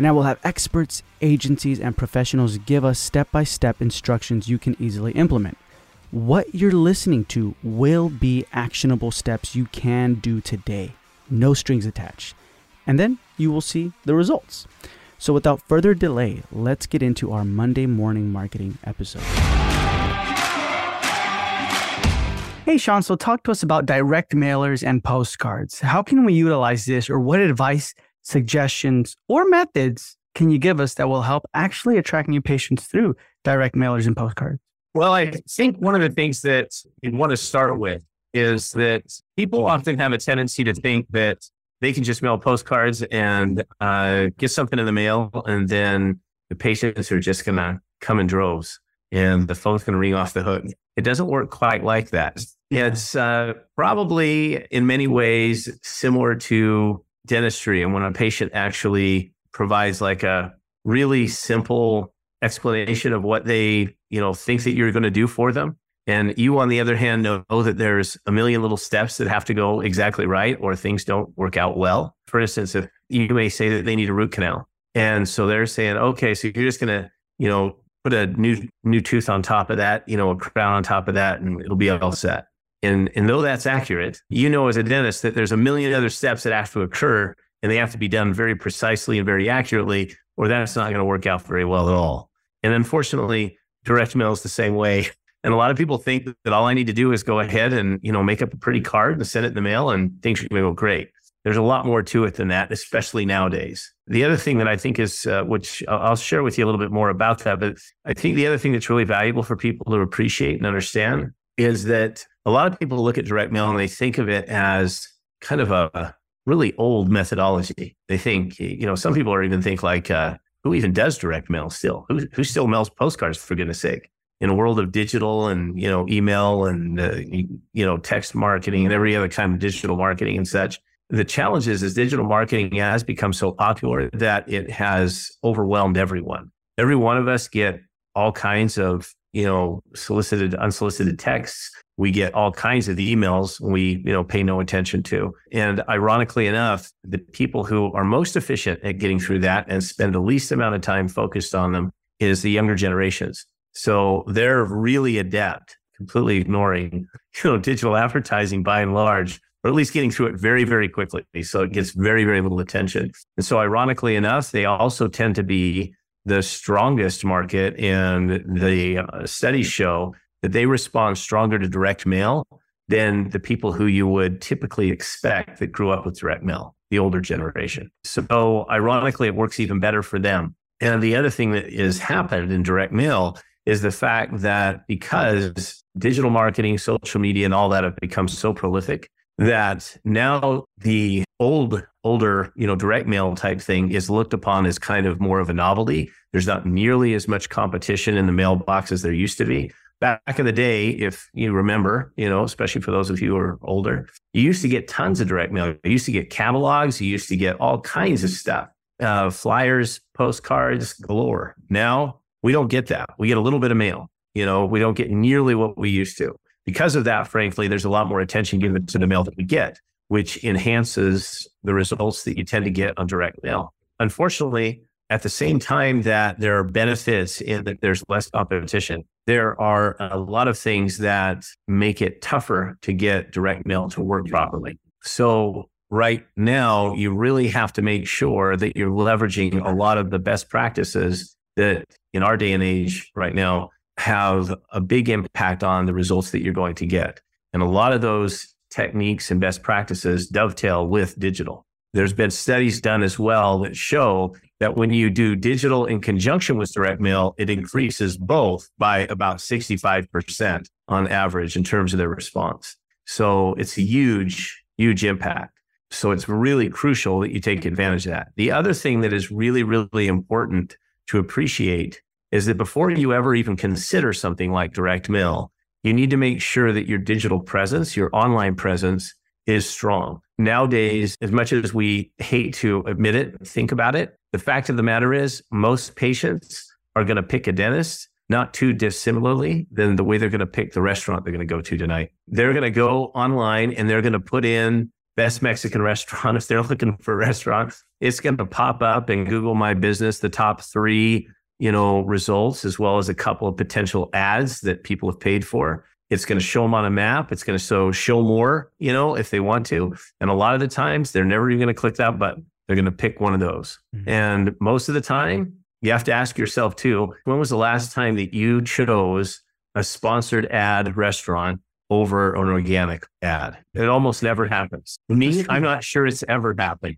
and I will have experts, agencies, and professionals give us step by step instructions you can easily implement. What you're listening to will be actionable steps you can do today, no strings attached. And then you will see the results. So, without further delay, let's get into our Monday morning marketing episode. Hey, Shawn, so talk to us about direct mailers and postcards. How can we utilize this, or what advice suggestions, or methods can you give us that will help actually attract new patients through direct mailers and postcards? Well, I think one of the things that you want to start with is that people often have a tendency to think that they can just mail postcards and uh, get something in the mail, and then the patients are just going to come in droves and the phone's going to ring off the hook. It doesn't work quite like that. It's uh, probably in many ways similar to dentistry and when a patient actually provides like a really simple explanation of what they you know think that you're going to do for them and you on the other hand know, know that there's a million little steps that have to go exactly right or things don't work out well. For instance if you may say that they need a root canal and so they're saying okay so you're just going to you know put a new new tooth on top of that you know a crown on top of that and it'll be all set and, and though that's accurate, you know as a dentist that there's a million other steps that have to occur and they have to be done very precisely and very accurately, or that's not going to work out very well at all. And unfortunately, direct mail is the same way. And a lot of people think that all I need to do is go ahead and, you know, make up a pretty card and send it in the mail and things are going to go great. There's a lot more to it than that, especially nowadays. The other thing that I think is, uh, which I'll share with you a little bit more about that, but I think the other thing that's really valuable for people to appreciate and understand is that a lot of people look at direct mail and they think of it as kind of a really old methodology. They think, you know, some people are even think like, uh, who even does direct mail still? Who, who still mails postcards for goodness sake? In a world of digital and, you know, email and, uh, you know, text marketing and every other kind of digital marketing and such. The challenge is, is digital marketing has become so popular that it has overwhelmed everyone. Every one of us get all kinds of, you know, solicited, unsolicited texts we get all kinds of emails we you know pay no attention to. And ironically enough the people who are most efficient at getting through that and spend the least amount of time focused on them is the younger generations. So they're really adept completely ignoring you know digital advertising by and large or at least getting through it very very quickly. So it gets very very little attention. And so ironically enough they also tend to be the strongest market and the uh, studies show that they respond stronger to direct mail than the people who you would typically expect that grew up with direct mail, the older generation. So, ironically, it works even better for them. And the other thing that has happened in direct mail is the fact that because digital marketing, social media, and all that have become so prolific, that now the old, older, you know, direct mail type thing is looked upon as kind of more of a novelty. There's not nearly as much competition in the mailbox as there used to be back in the day, if you remember, you know, especially for those of you who are older, you used to get tons of direct mail. You used to get catalogs. You used to get all kinds of stuff, uh, flyers, postcards galore. Now we don't get that. We get a little bit of mail. You know, we don't get nearly what we used to. Because of that, frankly, there's a lot more attention given to the mail that we get, which enhances the results that you tend to get on direct mail. Unfortunately, at the same time that there are benefits in that there's less competition, there are a lot of things that make it tougher to get direct mail to work properly. So right now, you really have to make sure that you're leveraging a lot of the best practices that in our day and age right now have a big impact on the results that you're going to get. And a lot of those techniques and best practices dovetail with digital. There's been studies done as well that show that when you do digital in conjunction with direct mail, it increases both by about 65% on average in terms of their response. So it's a huge, huge impact. So it's really crucial that you take advantage of that. The other thing that is really, really important to appreciate is that before you ever even consider something like direct mail, you need to make sure that your digital presence, your online presence is strong. Nowadays, as much as we hate to admit it, think about it, the fact of the matter is most patients are going to pick a dentist not too dissimilarly than the way they're going to pick the restaurant they're going to go to tonight. They're going to go online and they're going to put in best Mexican restaurant. If they're looking for restaurants, it's going to pop up in Google My Business, the top three, you know, results, as well as a couple of potential ads that people have paid for. It's going to show them on a map. It's going to show show more, you know, if they want to. And a lot of the times, they're never even going to click that button. They're going to pick one of those. Mm-hmm. And most of the time, you have to ask yourself too when was the last time that you chose a sponsored ad restaurant over an organic ad? It almost never happens. Me, I'm not sure it's ever happened.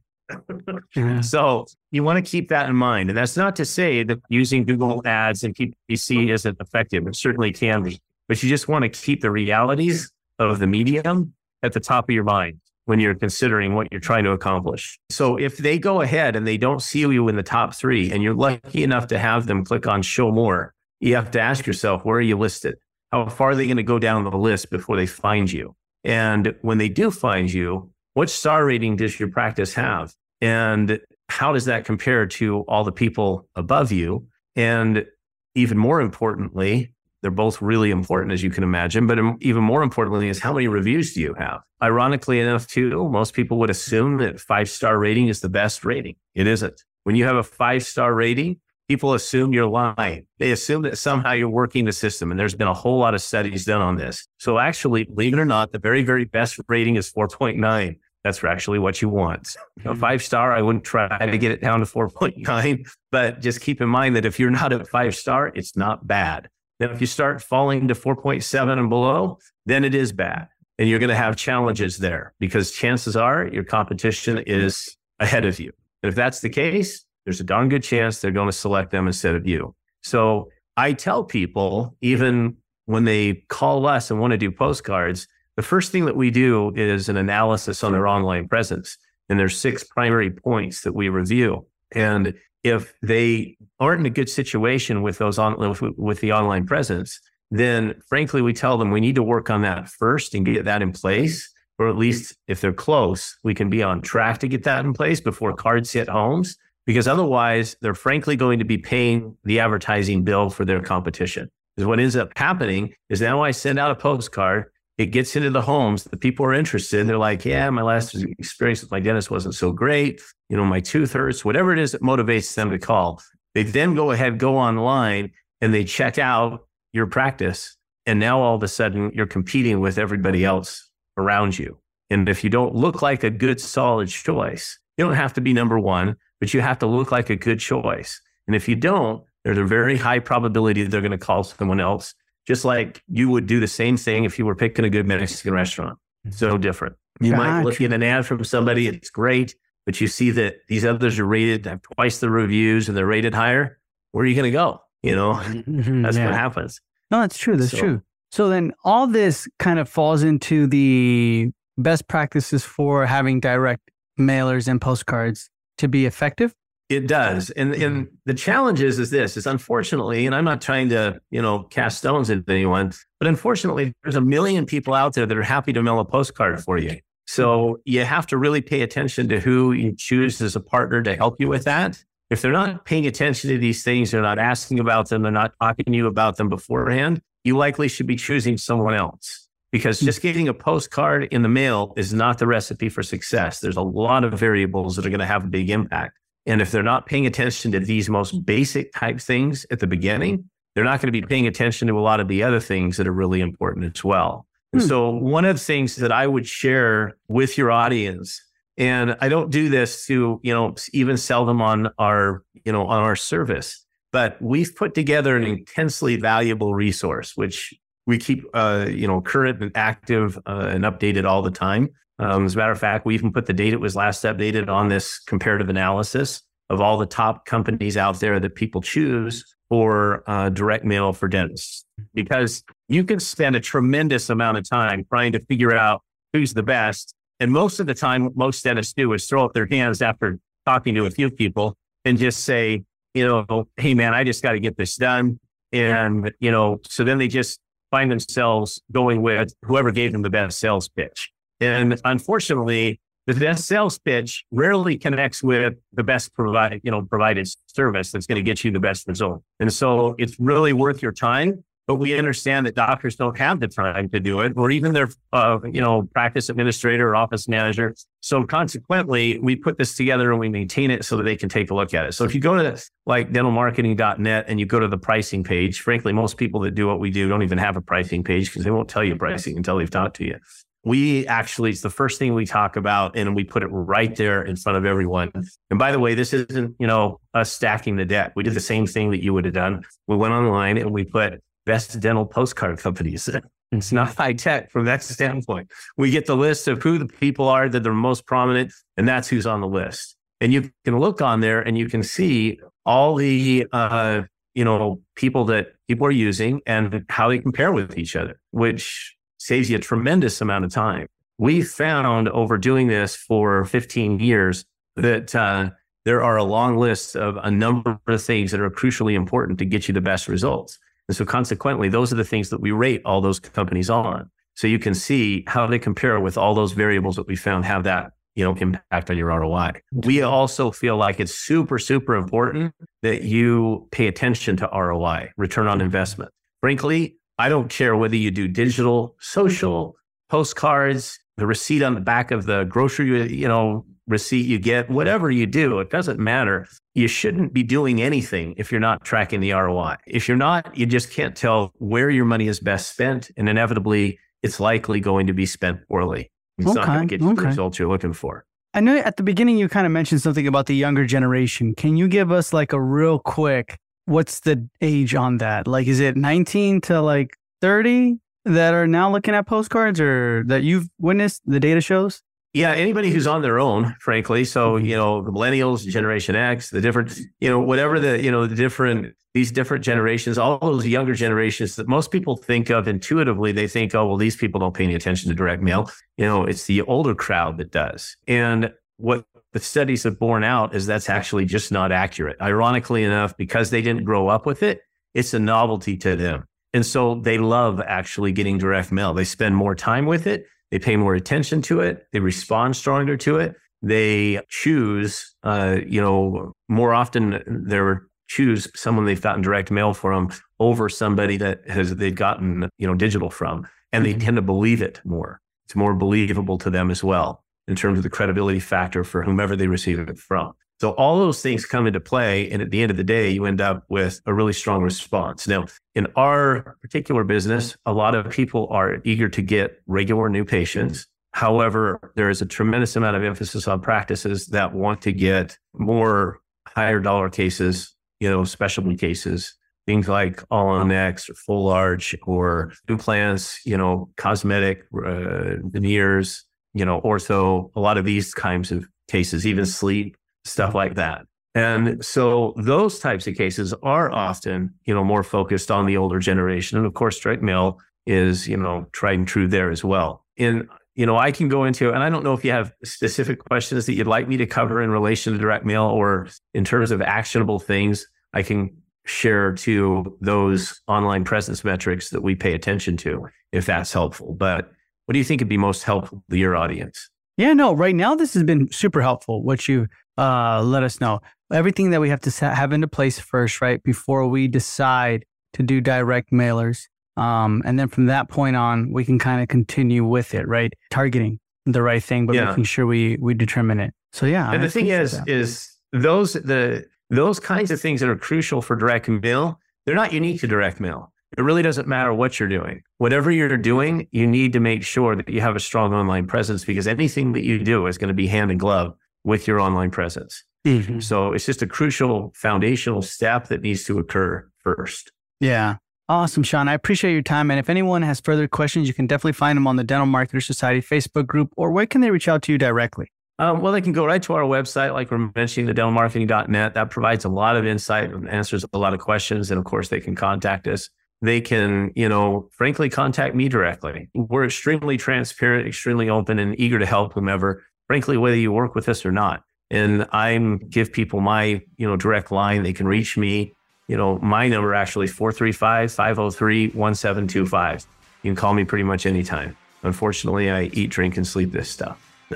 So you want to keep that in mind. And that's not to say that using Google ads and PPC isn't effective. It certainly can be. But you just want to keep the realities of the medium at the top of your mind when you're considering what you're trying to accomplish. So if they go ahead and they don't see you in the top three and you're lucky enough to have them click on show more, you have to ask yourself, where are you listed? How far are they going to go down the list before they find you? And when they do find you, what star rating does your practice have? And how does that compare to all the people above you? And even more importantly, they're both really important, as you can imagine. But even more importantly, is how many reviews do you have? Ironically enough, too, most people would assume that five star rating is the best rating. It isn't. When you have a five star rating, people assume you're lying. They assume that somehow you're working the system. And there's been a whole lot of studies done on this. So actually, believe it or not, the very, very best rating is 4.9. That's actually what you want. A mm-hmm. five star, I wouldn't try to get it down to 4.9, but just keep in mind that if you're not at five star, it's not bad. Then if you start falling to 4.7 and below, then it is bad. And you're going to have challenges there because chances are your competition is ahead of you. And if that's the case, there's a darn good chance they're going to select them instead of you. So I tell people, even when they call us and want to do postcards, the first thing that we do is an analysis on their online presence. And there's six primary points that we review. And if they aren't in a good situation with those on with, with the online presence, then frankly, we tell them we need to work on that first and get that in place. Or at least if they're close, we can be on track to get that in place before cards hit homes. Because otherwise, they're frankly going to be paying the advertising bill for their competition. Because what ends up happening is now I send out a postcard it gets into the homes. The people are interested. They're like, yeah, my last experience with my dentist wasn't so great. You know, my tooth hurts, whatever it is that motivates them to call. They then go ahead, go online, and they check out your practice. And now all of a sudden you're competing with everybody else around you. And if you don't look like a good, solid choice, you don't have to be number one, but you have to look like a good choice. And if you don't, there's a very high probability that they're going to call someone else just like you would do the same thing if you were picking a good Mexican restaurant. Mm-hmm. So different. You gotcha. might look at an ad from somebody, it's great, but you see that these others are rated, have twice the reviews and they're rated higher. Where are you going to go? You know, mm-hmm. that's yeah. what happens. No, that's true. That's so, true. So then all this kind of falls into the best practices for having direct mailers and postcards to be effective. It does. And and mm-hmm. the challenge is is this is unfortunately, and I'm not trying to, you know, cast stones at anyone, but unfortunately, there's a million people out there that are happy to mail a postcard for you. So mm-hmm. you have to really pay attention to who you choose as a partner to help you with that. If they're not paying attention to these things, they're not asking about them, they're not talking to you about them beforehand, you likely should be choosing someone else because mm. just getting a postcard in the mail is not the recipe for success. There's a lot of variables that are going to have a big impact. And if they're not paying attention to these most basic type things at the beginning, they're not going to be paying attention to a lot of the other things that are really important as well. And hmm. so, one of the things that I would share with your audience, and I don't do this to, you know, even sell them on our, you know, on our service, but we've put together an intensely valuable resource, which we keep, uh, you know, current and active uh, and updated all the time. Um, as a matter of fact, we even put the date it was last updated on this comparative analysis of all the top companies out there that people choose for uh, direct mail for dentists, because you can spend a tremendous amount of time trying to figure out who's the best. And most of the time, most dentists do is throw up their hands after talking to a few people and just say, you know, hey man, I just got to get this done. And, you know, so then they just find themselves going with whoever gave them the best sales pitch. And unfortunately, the best sales pitch rarely connects with the best provided, you know, provided service that's going to get you the best result. And so it's really worth your time but we understand that doctors don't have the time to do it, or even their, uh, you know, practice administrator or office manager. So consequently, we put this together and we maintain it so that they can take a look at it. So if you go to like dentalmarketing.net and you go to the pricing page, frankly, most people that do what we do don't even have a pricing page because they won't tell you pricing until they've talked to you. We actually, it's the first thing we talk about and we put it right there in front of everyone. And by the way, this isn't, you know, us stacking the deck. We did the same thing that you would have done. We went online and we put best dental postcard companies. It's not high tech from that standpoint. We get the list of who the people are that are most prominent, and that's who's on the list. And you can look on there and you can see all the uh, you know people that people are using and how they compare with each other, which saves you a tremendous amount of time. We found over doing this for 15 years that uh, there are a long list of a number of things that are crucially important to get you the best results. And so consequently, those are the things that we rate all those companies on. So you can see how they compare with all those variables that we found have that, you know, impact on your ROI. We also feel like it's super, super important that you pay attention to ROI, return on investment. Frankly, I don't care whether you do digital, social, postcards, the receipt on the back of the grocery, you know, receipt you get, whatever you do, it doesn't matter. You shouldn't be doing anything if you're not tracking the ROI. If you're not, you just can't tell where your money is best spent. And inevitably, it's likely going to be spent poorly. It's okay, not going to get you okay. the results you're looking for. I know at the beginning you kind of mentioned something about the younger generation. Can you give us like a real quick, what's the age on that? Like, is it 19 to like 30 that are now looking at postcards or that you've witnessed the data shows? Yeah, anybody who's on their own, frankly. So, mm-hmm. you know, the millennials, Generation X, the different, you know, whatever the, you know, the different, these different generations, all those younger generations that most people think of intuitively, they think, oh, well, these people don't pay any attention to direct mail. You know, it's the older crowd that does. And what the studies have borne out is that's actually just not accurate. Ironically enough, because they didn't grow up with it, it's a novelty to them. And so they love actually getting direct mail. They spend more time with it they pay more attention to it. They respond stronger to it. They choose, uh, you know, more often they choose someone they've gotten direct mail from over somebody that has they've gotten, you know, digital from, and they mm-hmm. tend to believe it more. It's more believable to them as well in terms of the credibility factor for whomever they receive it from. So all those things come into play. And at the end of the day, you end up with a really strong response. Now, in our particular business, a lot of people are eager to get regular new patients. However, there is a tremendous amount of emphasis on practices that want to get more higher dollar cases, you know, specialty cases, things like all on X or full arch or implants, you know, cosmetic uh, veneers, you know, ortho, a lot of these kinds of cases, even sleep stuff like that. And so those types of cases are often, you know, more focused on the older generation. And of course, direct mail is, you know, tried and true there as well. And, you know, I can go into, and I don't know if you have specific questions that you'd like me to cover in relation to direct mail or in terms of actionable things, I can share to those online presence metrics that we pay attention to, if that's helpful. But what do you think would be most helpful to your audience? Yeah, no, right now this has been super helpful. What you uh, let us know. Everything that we have to have into place first, right? Before we decide to do direct mailers. Um, and then from that point on, we can kind of continue with it, right? Targeting the right thing, but yeah. making sure we, we determine it. So yeah. And I the thing is, that. is those, the, those kinds of things that are crucial for direct mail, they're not unique to direct mail. It really doesn't matter what you're doing. Whatever you're doing, you need to make sure that you have a strong online presence because anything that you do is going to be hand in glove with your online presence. Mm-hmm. So it's just a crucial foundational step that needs to occur first. Yeah. Awesome, Shawn. I appreciate your time. And if anyone has further questions, you can definitely find them on the Dental Marketer Society Facebook group, or where can they reach out to you directly? Um, well, they can go right to our website, like we're mentioning, the dentalmarketing.net. That provides a lot of insight and answers a lot of questions. And of course, they can contact us. They can, you know, frankly, contact me directly. We're extremely transparent, extremely open, and eager to help whomever frankly, whether you work with us or not. And I'm give people my, you know, direct line. They can reach me. You know, my number actually 435-503-1725. You can call me pretty much anytime. Unfortunately, I eat, drink, and sleep this stuff.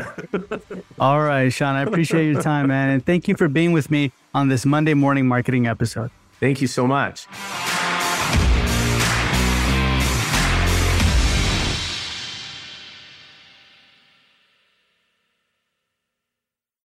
All right, Shawn, I appreciate your time, man. And thank you for being with me on this Monday morning marketing episode. Thank you so much.